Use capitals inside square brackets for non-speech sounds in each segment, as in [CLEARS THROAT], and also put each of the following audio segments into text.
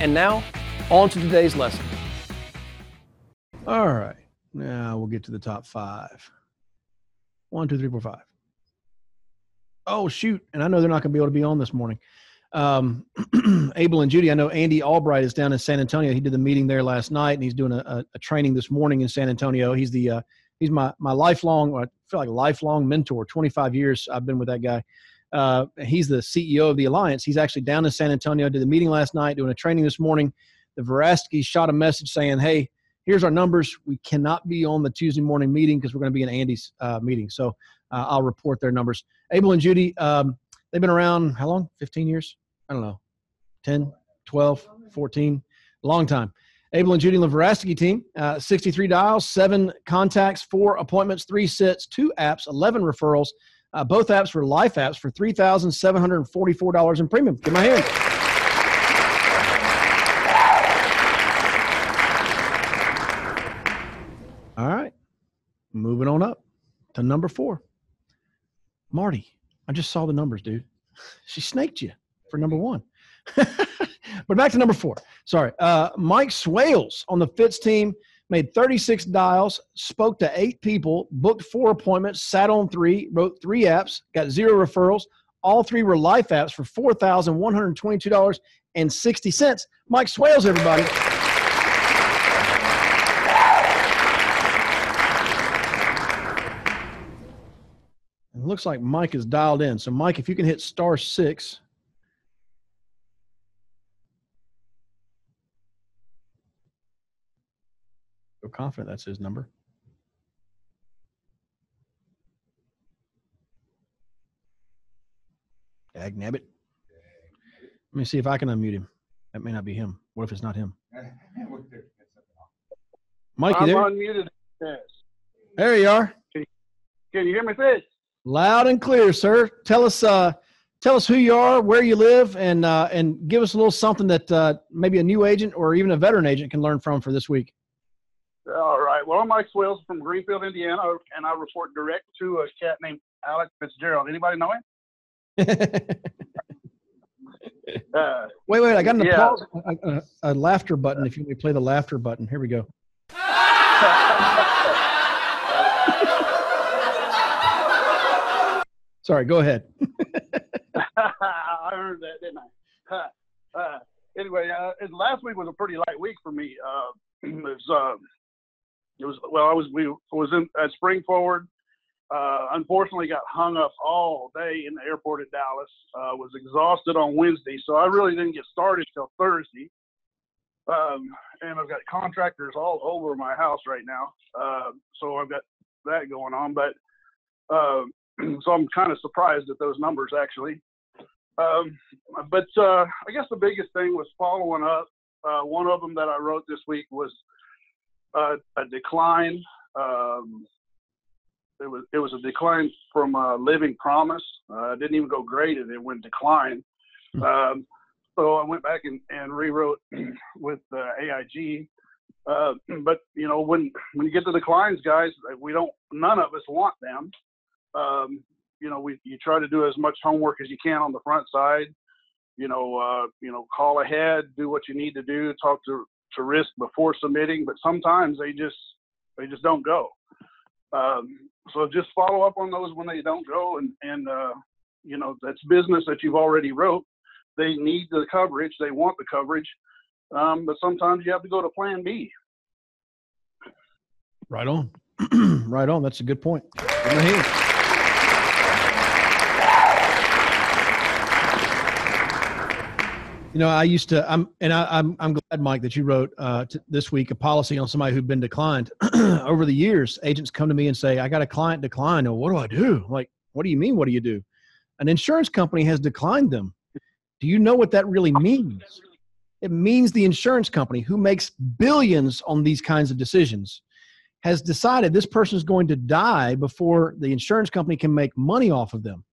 And now, on to today's lesson. All right. Now we'll get to the top five. One, two, three, four, five. Oh, shoot. And I know they're not going to be able to be on this morning. Um, [CLEARS THROAT] Abel and Judy, I know Andy Albright is down in San Antonio. He did the meeting there last night, and he's doing a, a, training this morning in San Antonio. He's the uh, he's my my lifelong, I feel like lifelong mentor. Twenty five years I've been with that guy. Uh, he's the CEO of the Alliance. He's actually down in San Antonio. Did the meeting last night, doing a training this morning. The Veracity shot a message saying, "Hey, here's our numbers. We cannot be on the Tuesday morning meeting because we're going to be in Andy's uh, meeting. So uh, I'll report their numbers. Abel and Judy, um, they've been around how long? 15 years? I don't know. 10, 12, 14, long time. Abel and Judy Veracity team, uh, 63 dials, seven contacts, four appointments, three sits, two apps, 11 referrals. Uh, both apps were life apps for $3,744 in premium. Give my hand. All right. Moving on up to number four. Marty, I just saw the numbers, dude. She snaked you for number one. [LAUGHS] but back to number four. Sorry. Uh, Mike Swales on the Fitz team made 36 dials, spoke to eight people, booked four appointments, sat on three, wrote three apps, got zero referrals. All three were life apps for $4,122.60. Mike Swales, everybody. It looks like Mike is dialed in. So, Mike, if you can hit star six. So confident that's his number. Dag nabbit. Let me see if I can unmute him. That may not be him. What if it's not him? Mike, I'm there? unmuted. There you are. Can you hear me, Fitz? Loud and clear, sir. Tell us, uh, tell us who you are, where you live, and uh, and give us a little something that uh, maybe a new agent or even a veteran agent can learn from for this week. All right. Well, I'm Mike Swales from Greenfield, Indiana, and I report direct to a cat named Alex Fitzgerald. Anybody know him? [LAUGHS] Uh, wait, wait, I got an Yeah. applause, a, a, a laughter button. If you may play the laughter button, here we go. [LAUGHS] Sorry, go ahead. [LAUGHS] I heard that, didn't I? Uh, anyway, uh, last week was a pretty light week for me. Uh, [CLEARS THROAT] it was, uh, it was well, I was we was in at Spring Forward. Uh, unfortunately, got hung up all day in the airport at Dallas. Uh, was exhausted on Wednesday, so I really didn't get started till Thursday. Um, and I've got contractors all over my house right now, uh, so I've got that going on. But uh, [CLEARS THROAT] so I'm kind of surprised at those numbers actually. Um, but uh, I guess the biggest thing was following up. Uh, one of them that I wrote this week was uh, a decline. Um, it was it was a decline from uh, Living Promise. Uh, it didn't even go graded; it went decline. Um, so I went back and, and rewrote [CLEARS THROAT] with uh, AIG. Uh, [CLEARS THROAT] but you know, when when you get to declines, guys, we don't. None of us want them. Um, you know, we you try to do as much homework as you can on the front side. You know, uh, you know, call ahead, do what you need to do, talk to to risk before submitting. But sometimes they just they just don't go. Um, so just follow up on those when they don't go, and and uh, you know that's business that you've already wrote. They need the coverage, they want the coverage, um, but sometimes you have to go to Plan B. Right on. [CLEARS THROAT] right on. That's a good point. Give me a hand. You know, I used to. I'm, and I, I'm, I'm glad, Mike, that you wrote uh, t- this week a policy on somebody who'd been declined. [CLEARS THROAT] Over the years, agents come to me and say, "I got a client declined. What do I do?" I'm like, what do you mean? What do you do? An insurance company has declined them. Do you know what that really means? It means the insurance company who makes billions on these kinds of decisions has decided this person is going to die before the insurance company can make money off of them.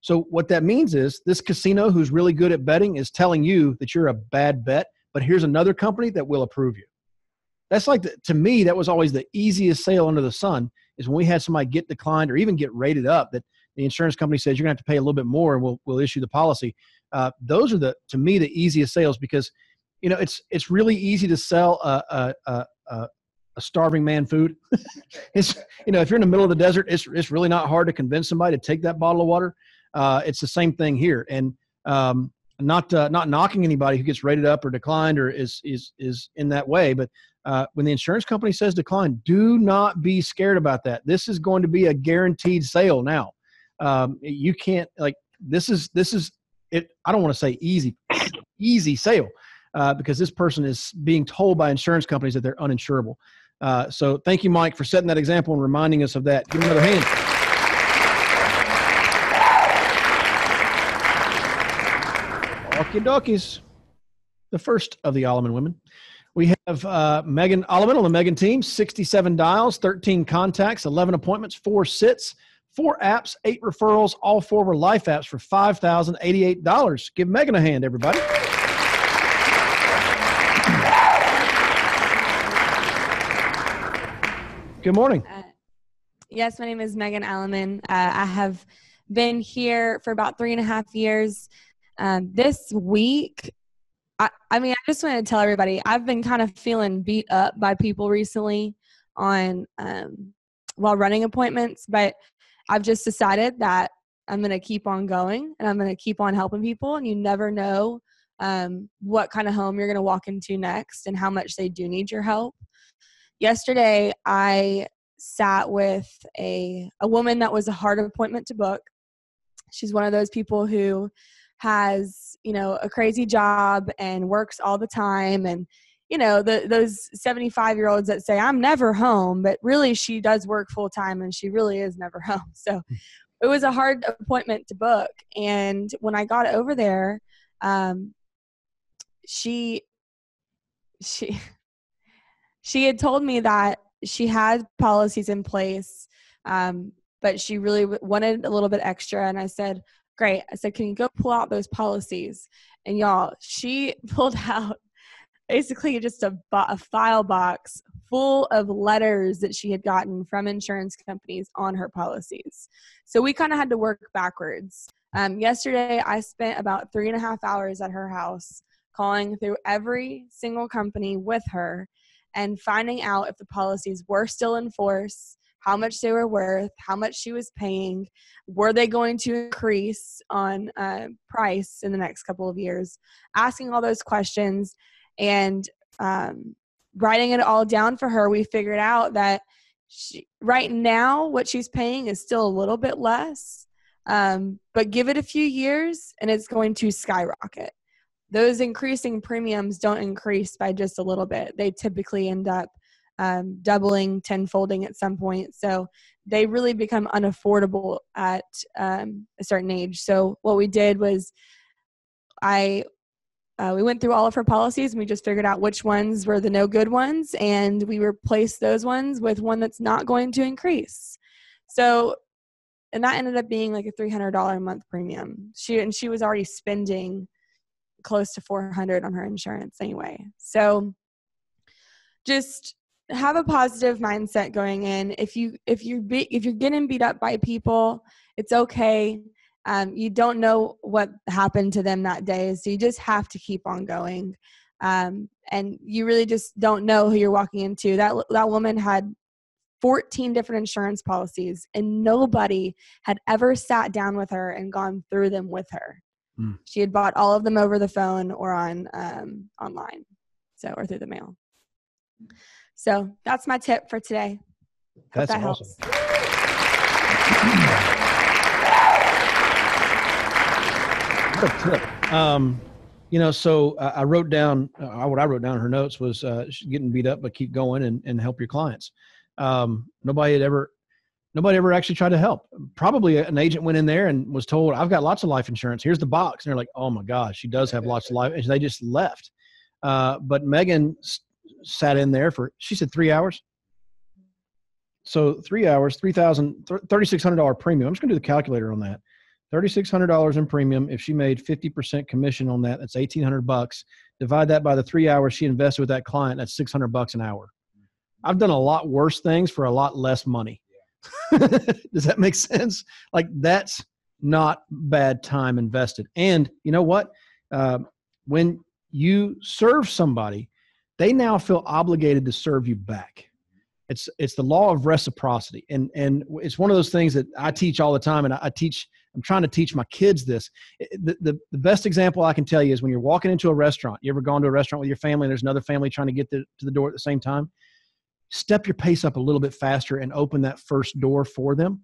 So what that means is this casino who's really good at betting is telling you that you're a bad bet, but here's another company that will approve you. That's like the, to me that was always the easiest sale under the sun is when we had somebody get declined or even get rated up that the insurance company says you're going to have to pay a little bit more and we'll we'll issue the policy. Uh, those are the to me the easiest sales because you know it's it's really easy to sell a, a, a, a starving man food. [LAUGHS] it's you know if you're in the middle of the desert, it's it's really not hard to convince somebody to take that bottle of water. Uh, it's the same thing here, and um, not uh, not knocking anybody who gets rated up or declined or is is is in that way, but uh, when the insurance company says decline, do not be scared about that. This is going to be a guaranteed sale now. Um, you can't like this is this is it. I don't want to say easy easy sale uh, because this person is being told by insurance companies that they're uninsurable. Uh, so thank you, Mike, for setting that example and reminding us of that. Give another hand. Okie dokies. The first of the Alleman women. We have uh, Megan Alleman on the Megan team, 67 dials, 13 contacts, 11 appointments, four sits, four apps, eight referrals. All four were life apps for $5,088. Give Megan a hand, everybody. Good morning. Uh, yes, my name is Megan Alleman. Uh, I have been here for about three and a half years. Um, this week, I, I mean, I just want to tell everybody I've been kind of feeling beat up by people recently on um, while running appointments, but I've just decided that I'm going to keep on going and I'm going to keep on helping people. And you never know um, what kind of home you're going to walk into next and how much they do need your help yesterday I sat with a a woman that was a hard appointment to book. She's one of those people who has, you know, a crazy job and works all the time and you know, the those 75-year-olds that say I'm never home, but really she does work full time and she really is never [LAUGHS] home. So it was a hard appointment to book and when I got over there um she she [LAUGHS] she had told me that she had policies in place, um, but she really wanted a little bit extra. And I said, Great. I said, Can you go pull out those policies? And y'all, she [LAUGHS] pulled out basically just a, a file box full of letters that she had gotten from insurance companies on her policies. So we kind of had to work backwards. Um, yesterday, I spent about three and a half hours at her house calling through every single company with her and finding out if the policies were still in force, how much they were worth, how much she was paying, were they going to increase on uh, price in the next couple of years, asking all those questions and um, writing it all down for her. We figured out that she, right now, what she's paying is still a little bit less, um, but give it a few years and it's going to skyrocket those increasing premiums don't increase by just a little bit. They typically end up um, doubling, tenfolding at some point. So they really become unaffordable at um, a certain age. So what we did was I uh, we went through all of her policies and we just figured out which ones were the no good ones and we replaced those ones with one that's not going to increase. So and that ended up being like a $300 a month premium. She and she was already spending close to 400 on her insurance anyway. So just have a positive mindset going in. If you if you be, if you're getting beat up by people, it's okay. Um, you don't know what happened to them that day, so you just have to keep on going. Um, and you really just don't know who you're walking into. That that woman had 14 different insurance policies, and nobody had ever sat down with her and gone through them with her. Mm. She had bought all of them over the phone or on um, online, so or through the mail. So that's my tip for today. That's that awesome. What a. Um, you know, so uh, I wrote down uh, what I wrote down. In her notes was uh, getting beat up, but keep going and, and help your clients. Um, nobody had ever nobody ever actually tried to help. Probably an agent went in there and was told, "I've got lots of life insurance. Here's the box." And they're like, "Oh my gosh, she does have lots of life," and they just left. Uh, but Megan sat in there for she said three hours. So three hours, three thousand, thirty six hundred dollar premium. I'm just gonna do the calculator on that. Thirty six hundred dollars in premium. If she made fifty percent commission on that, that's eighteen hundred bucks. Divide that by the three hours she invested with that client. That's six hundred bucks an hour. I've done a lot worse things for a lot less money. [LAUGHS] Does that make sense? Like that's not bad time invested. And you know what? Uh, when you serve somebody, they now feel obligated to serve you back. It's it's the law of reciprocity, and and it's one of those things that I teach all the time, and I, teach. I'm trying to teach my kids this. The, the, the best example I can tell you is when you're walking into a restaurant. You ever gone to a restaurant with your family, and there's another family trying to get to, to the door at the same time? Step your pace up a little bit faster and open that first door for them.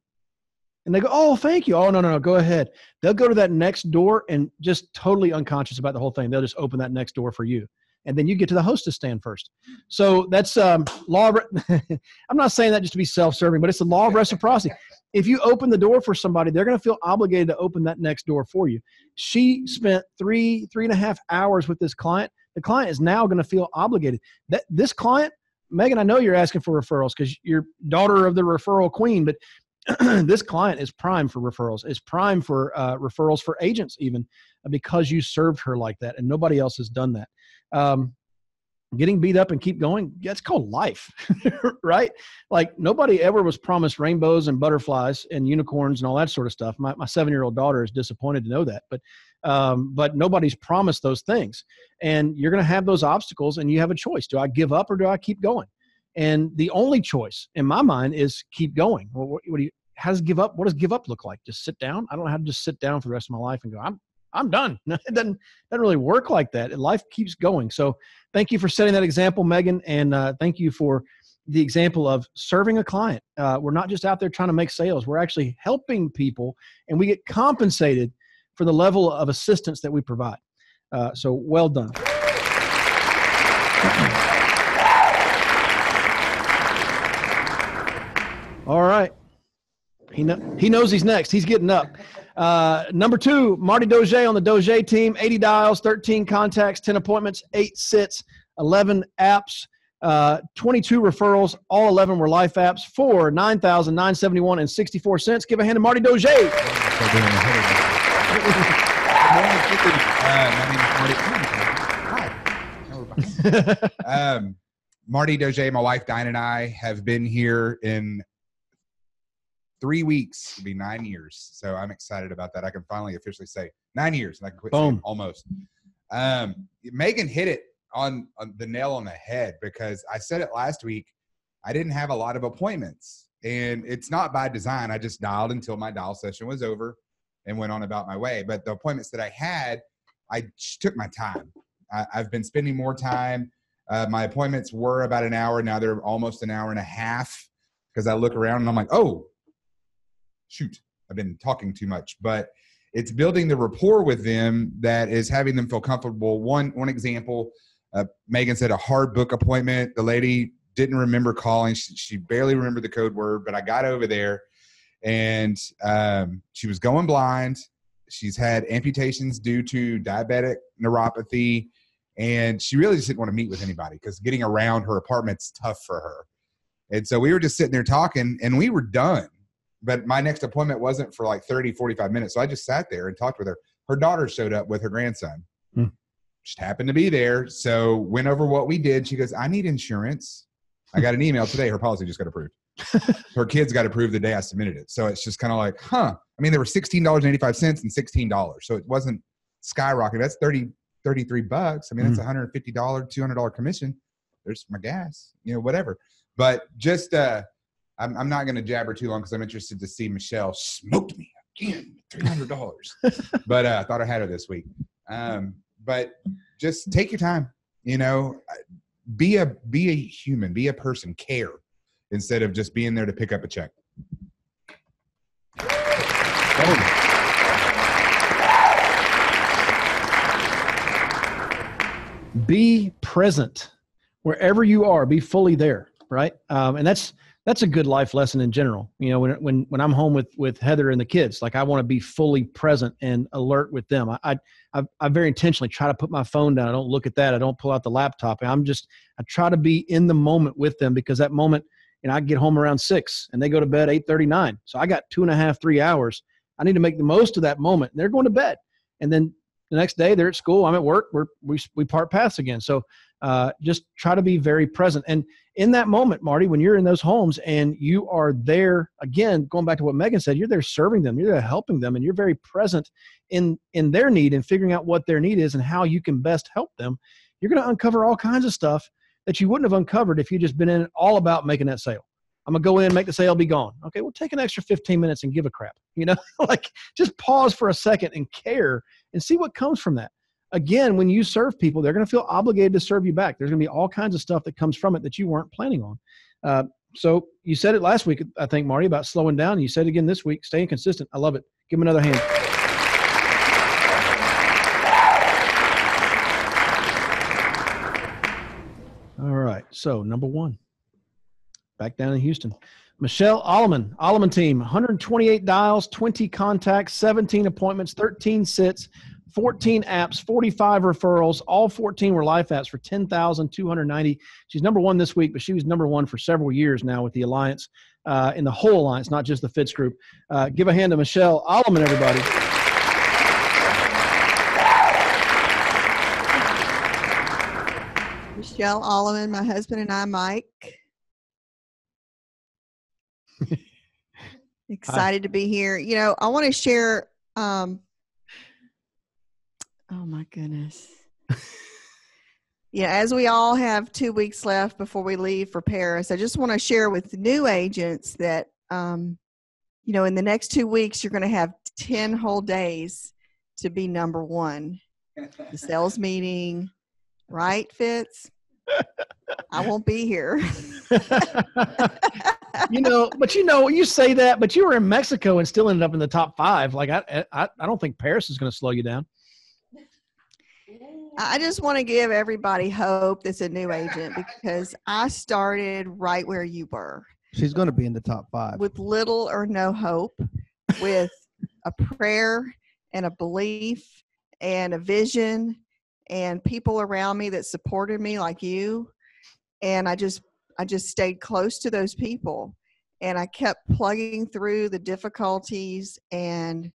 And they go, Oh, thank you. Oh, no, no, no, go ahead. They'll go to that next door and just totally unconscious about the whole thing. They'll just open that next door for you. And then you get to the hostess stand first. So that's um, law. Of, [LAUGHS] I'm not saying that just to be self serving, but it's the law of reciprocity. If you open the door for somebody, they're going to feel obligated to open that next door for you. She spent three, three and a half hours with this client. The client is now going to feel obligated. That this client, Megan, I know you're asking for referrals because you're daughter of the referral queen, but [CLEARS THROAT] this client is prime for referrals is prime for uh, referrals for agents even because you served her like that and nobody else has done that um, getting beat up and keep going that's called life [LAUGHS] right like nobody ever was promised rainbows and butterflies and unicorns and all that sort of stuff my, my seven year old daughter is disappointed to know that but um, but nobody's promised those things and you're going to have those obstacles and you have a choice do i give up or do i keep going and the only choice in my mind is keep going. Well, what, what do you? How does give up? What does give up look like? Just sit down? I don't know how to just sit down for the rest of my life and go. I'm I'm done. [LAUGHS] it doesn't doesn't really work like that. Life keeps going. So thank you for setting that example, Megan, and uh, thank you for the example of serving a client. Uh, we're not just out there trying to make sales. We're actually helping people, and we get compensated for the level of assistance that we provide. Uh, so well done. All right. He, know, he knows he's next. He's getting up. Uh, number two, Marty Doge on the Doge team, 80 dials, 13 contacts, 10 appointments, 8 sits, 11 apps, uh, 22 referrals. All 11 were life apps for 9971 and 64 cents. Give a hand to Marty Doge. um, Marty Doge, my wife Diane, and I have been here in three weeks. It'll be nine years. So I'm excited about that. I can finally officially say nine years, and I can quit saying Boom. almost. Um, Megan hit it on, on the nail on the head because I said it last week. I didn't have a lot of appointments, and it's not by design. I just dialed until my dial session was over and went on about my way. But the appointments that I had, I took my time. I, I've been spending more time. Uh, my appointments were about an hour. Now they're almost an hour and a half because I look around and I'm like, oh, shoot, I've been talking too much. But it's building the rapport with them that is having them feel comfortable. One one example, uh, Megan said a hard book appointment. The lady didn't remember calling. She, she barely remembered the code word, but I got over there and um, she was going blind. She's had amputations due to diabetic neuropathy, and she really just didn't want to meet with anybody because getting around her apartment's tough for her. And so we were just sitting there talking, and we were done. But my next appointment wasn't for like 30, 45 minutes. So I just sat there and talked with her. Her daughter showed up with her grandson. Hmm. Just happened to be there. So went over what we did. She goes, I need insurance. I got an email today. Her policy just got approved [LAUGHS] her kids got approved the day I submitted it. So it's just kind of like, huh. I mean, there were $16.85 and $16. So it wasn't skyrocketing. That's 30, 33 bucks. I mean, that's $150, $200 commission. There's my gas, you know, whatever. But just, uh, I'm, I'm not going to jabber too long because I'm interested to see Michelle smoked me again, $300. [LAUGHS] but uh, I thought I had her this week. Um, but just take your time, you know, be a, be a human, be a person, care instead of just being there to pick up a check. be present wherever you are be fully there right um, and that's that's a good life lesson in general. You know, when when when I'm home with with Heather and the kids, like I want to be fully present and alert with them. I, I I very intentionally try to put my phone down. I don't look at that. I don't pull out the laptop. I'm just I try to be in the moment with them because that moment, you know, I get home around six and they go to bed eight thirty nine. So I got two and a half three hours. I need to make the most of that moment. They're going to bed, and then the next day they're at school. I'm at work. We're we we part paths again. So uh, just try to be very present and in that moment, Marty, when you're in those homes and you are there again, going back to what Megan said, you're there serving them, you're there helping them, and you're very present in in their need and figuring out what their need is and how you can best help them. You're going to uncover all kinds of stuff that you wouldn't have uncovered if you just been in all about making that sale. I'm gonna go in, make the sale, be gone. Okay, well, take an extra 15 minutes and give a crap. You know, [LAUGHS] like just pause for a second and care and see what comes from that again, when you serve people, they're going to feel obligated to serve you back. There's going to be all kinds of stuff that comes from it that you weren't planning on. Uh, so you said it last week, I think, Marty, about slowing down. You said it again this week, staying consistent. I love it. Give him another hand. All right. So number one, back down in Houston. Michelle Alleman, Alleman team, 128 dials, 20 contacts, 17 appointments, 13 sits, 14 apps, 45 referrals. All 14 were life apps for 10,290. She's number one this week, but she was number one for several years now with the Alliance, uh, in the whole Alliance, not just the Fitz group. Uh, give a hand to Michelle Alleman, everybody. Michelle Alleman, my husband and I, Mike. [LAUGHS] Excited Hi. to be here. You know, I want to share um, Oh my goodness. yeah, as we all have two weeks left before we leave for Paris, I just want to share with new agents that, um, you know, in the next two weeks, you're going to have 10 whole days to be number one. The sales meeting, right, Fitz? I won't be here. [LAUGHS] you know, but you know, you say that, but you were in Mexico and still ended up in the top five. Like I, I, I don't think Paris is going to slow you down. I just want to give everybody hope that's a new agent because I started right where you were. She's going to be in the top five. With little or no hope, with a prayer and a belief and a vision and people around me that supported me like you. And I just I just stayed close to those people and I kept plugging through the difficulties and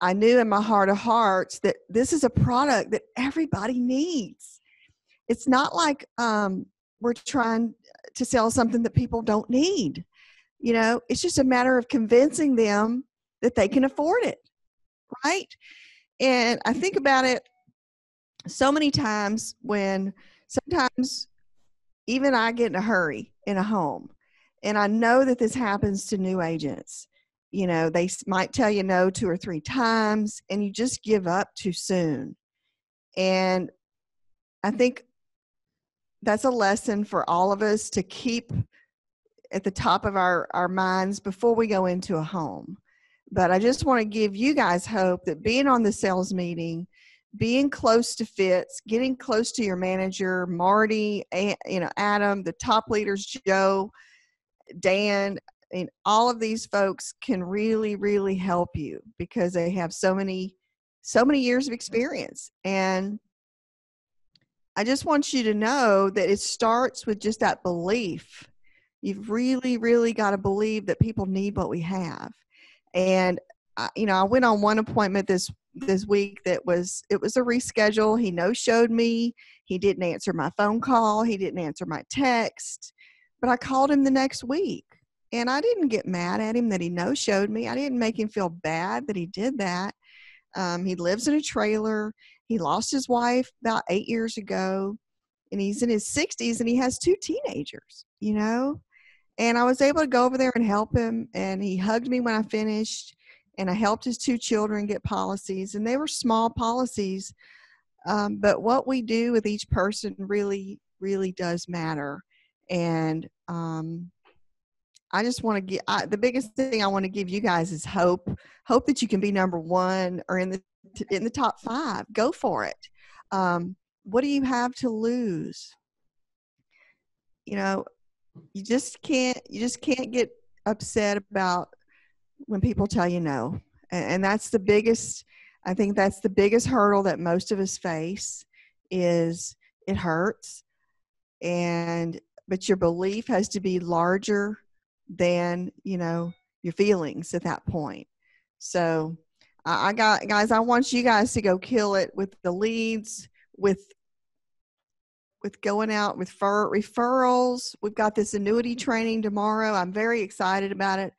I knew in my heart of hearts that this is a product that everybody needs. It's not like um, we're trying to sell something that people don't need. You know, it's just a matter of convincing them that they can afford it, right? And I think about it so many times when sometimes even I get in a hurry in a home, and I know that this happens to new agents you know they might tell you no two or three times and you just give up too soon. And i think that's a lesson for all of us to keep at the top of our our minds before we go into a home. But i just want to give you guys hope that being on the sales meeting being close to Fitz getting close to your manager marty and you know adam the top leaders joe dan Mean, all of these folks can really, really help you because they have so many, so many years of mm-hmm. experience. And I just want you to know that it starts with just that belief. You've really, really got to believe that people need what we have. And I, you know, I went on one appointment this this week that was it was a reschedule. He no showed me. He didn't answer my phone call. He didn't answer my text. But I called him the next week and I didn't get mad at him that he no showed me. I didn't make him feel bad that he did that. Um, he lives in a trailer. He lost his wife about eight years ago, and he's in his 60s and he has two teenagers, you know? And I was able to go over there and help him, and he hugged me when I finished, and I helped his two children get policies, and they were small policies. Um, but what we do with each person really, really does matter. And um, I just want to get I, the biggest thing I want to give you guys is hope. Hope that you can be number one or in the in the top five. Go for it. Um, what do you have to lose? You know, you just can't you just can't get upset about when people tell you no and, and that's the biggest i think that's the biggest hurdle that most of us face is it hurts and but your belief has to be larger than you know your feelings at that point so I, got guys i want you guys to go kill it with the leads with with going out with fur, referrals. We've got this annuity training tomorrow. I'm very excited about it.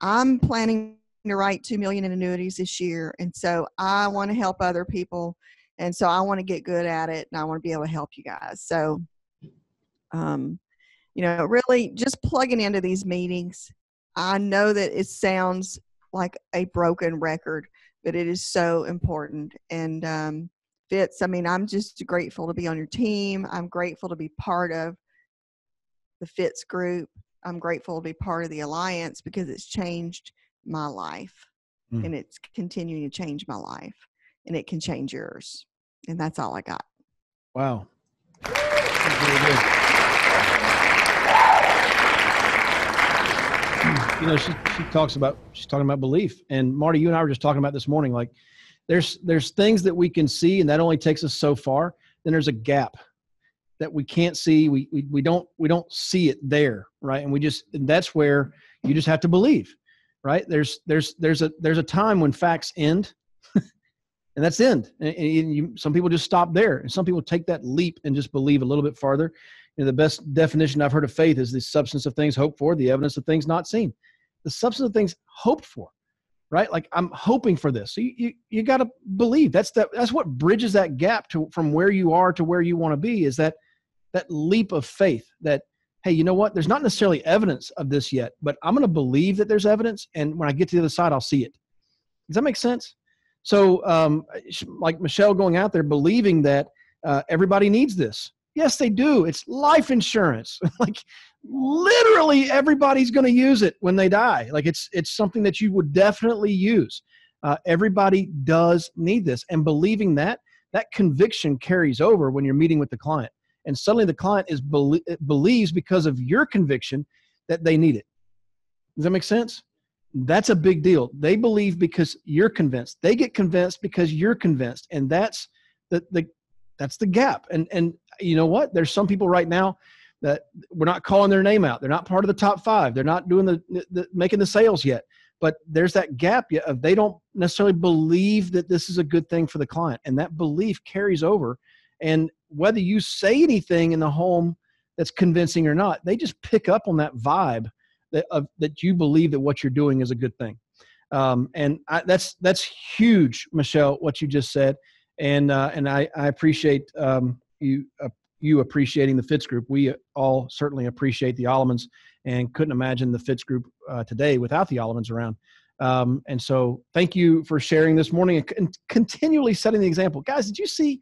I'm planning to write 2 million in annuities this year. And so I want to help other people. And so I want to get good at it and I want to be able to help you guys. So, um, you know, really just plugging into these meetings. I know that it sounds like a broken record, but it is so important. And, um, Fitz. I mean, I'm just grateful to be on your team. I'm grateful to be part of the Fitz group. I'm grateful to be part of the alliance because it's changed my life mm. and it's continuing to change my life and it can change yours. And that's all I got. Wow. You know, she, she talks about, she's talking about belief. And Marty, you and I were just talking about this morning, like, there's there's things that we can see and that only takes us so far. Then there's a gap that we can't see. We we, we don't we don't see it there right? And we just and that's where you just have to believe right? There's there's there's a there's a time when facts end [LAUGHS] and that's end. And, and you, some people just stop there. And some people take that leap and just believe a little bit farther. You know, the best definition i've heard of faith is the substance of things hoped for the evidence of things not seen the substance of things hoped for right? Like I'm hoping for this. So you you, you got to believe that's that that's what bridges that gap to from where you are to where you want to be is that that leap of faith that hey, you know what? There's not necessarily evidence of this yet, but I'm going to believe that there's evidence and when I get to the other side I'll see it. Does that make sense? So um like Michelle going out there believing that uh, everybody needs this. Yes, they do. It's life insurance. [LAUGHS] like literally everybody's going to use it when they die. Like it's it's something that you would definitely use. Uh, everybody does need this, and believing that that conviction carries over when you're meeting with the client, and suddenly the client is believes because of your conviction that they need it. Does that make sense? That's a big deal. They believe because you're convinced. They get convinced because you're convinced, and that's the the that's the gap. And and you know what? There's some people right now that we're not calling their name out. They're not part of the top five. They're not doing the, the making the sales yet. But there's that gap yet of they don't necessarily believe that this is a good thing for the client, and that belief carries over. And whether you say anything in the home that's convincing or not, they just pick up on that vibe that of, that you believe that what you're doing is a good thing. Um, and I, that's that's huge, Michelle, what you just said, and uh, and I, I appreciate um, you uh, you appreciating the Fitz group. We all certainly appreciate the Allemans and couldn't imagine the Fitz group uh, today without the Allemans around. Um, and so thank you for sharing this morning and, continually setting the example. Guys, did you see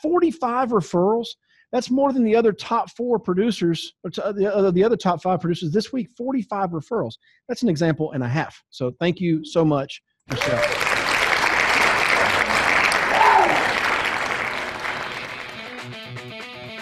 45 referrals? That's more than the other top four producers, or the, other, the other top five producers this week, 45 referrals. That's an example and a half. So thank you so much, Michelle.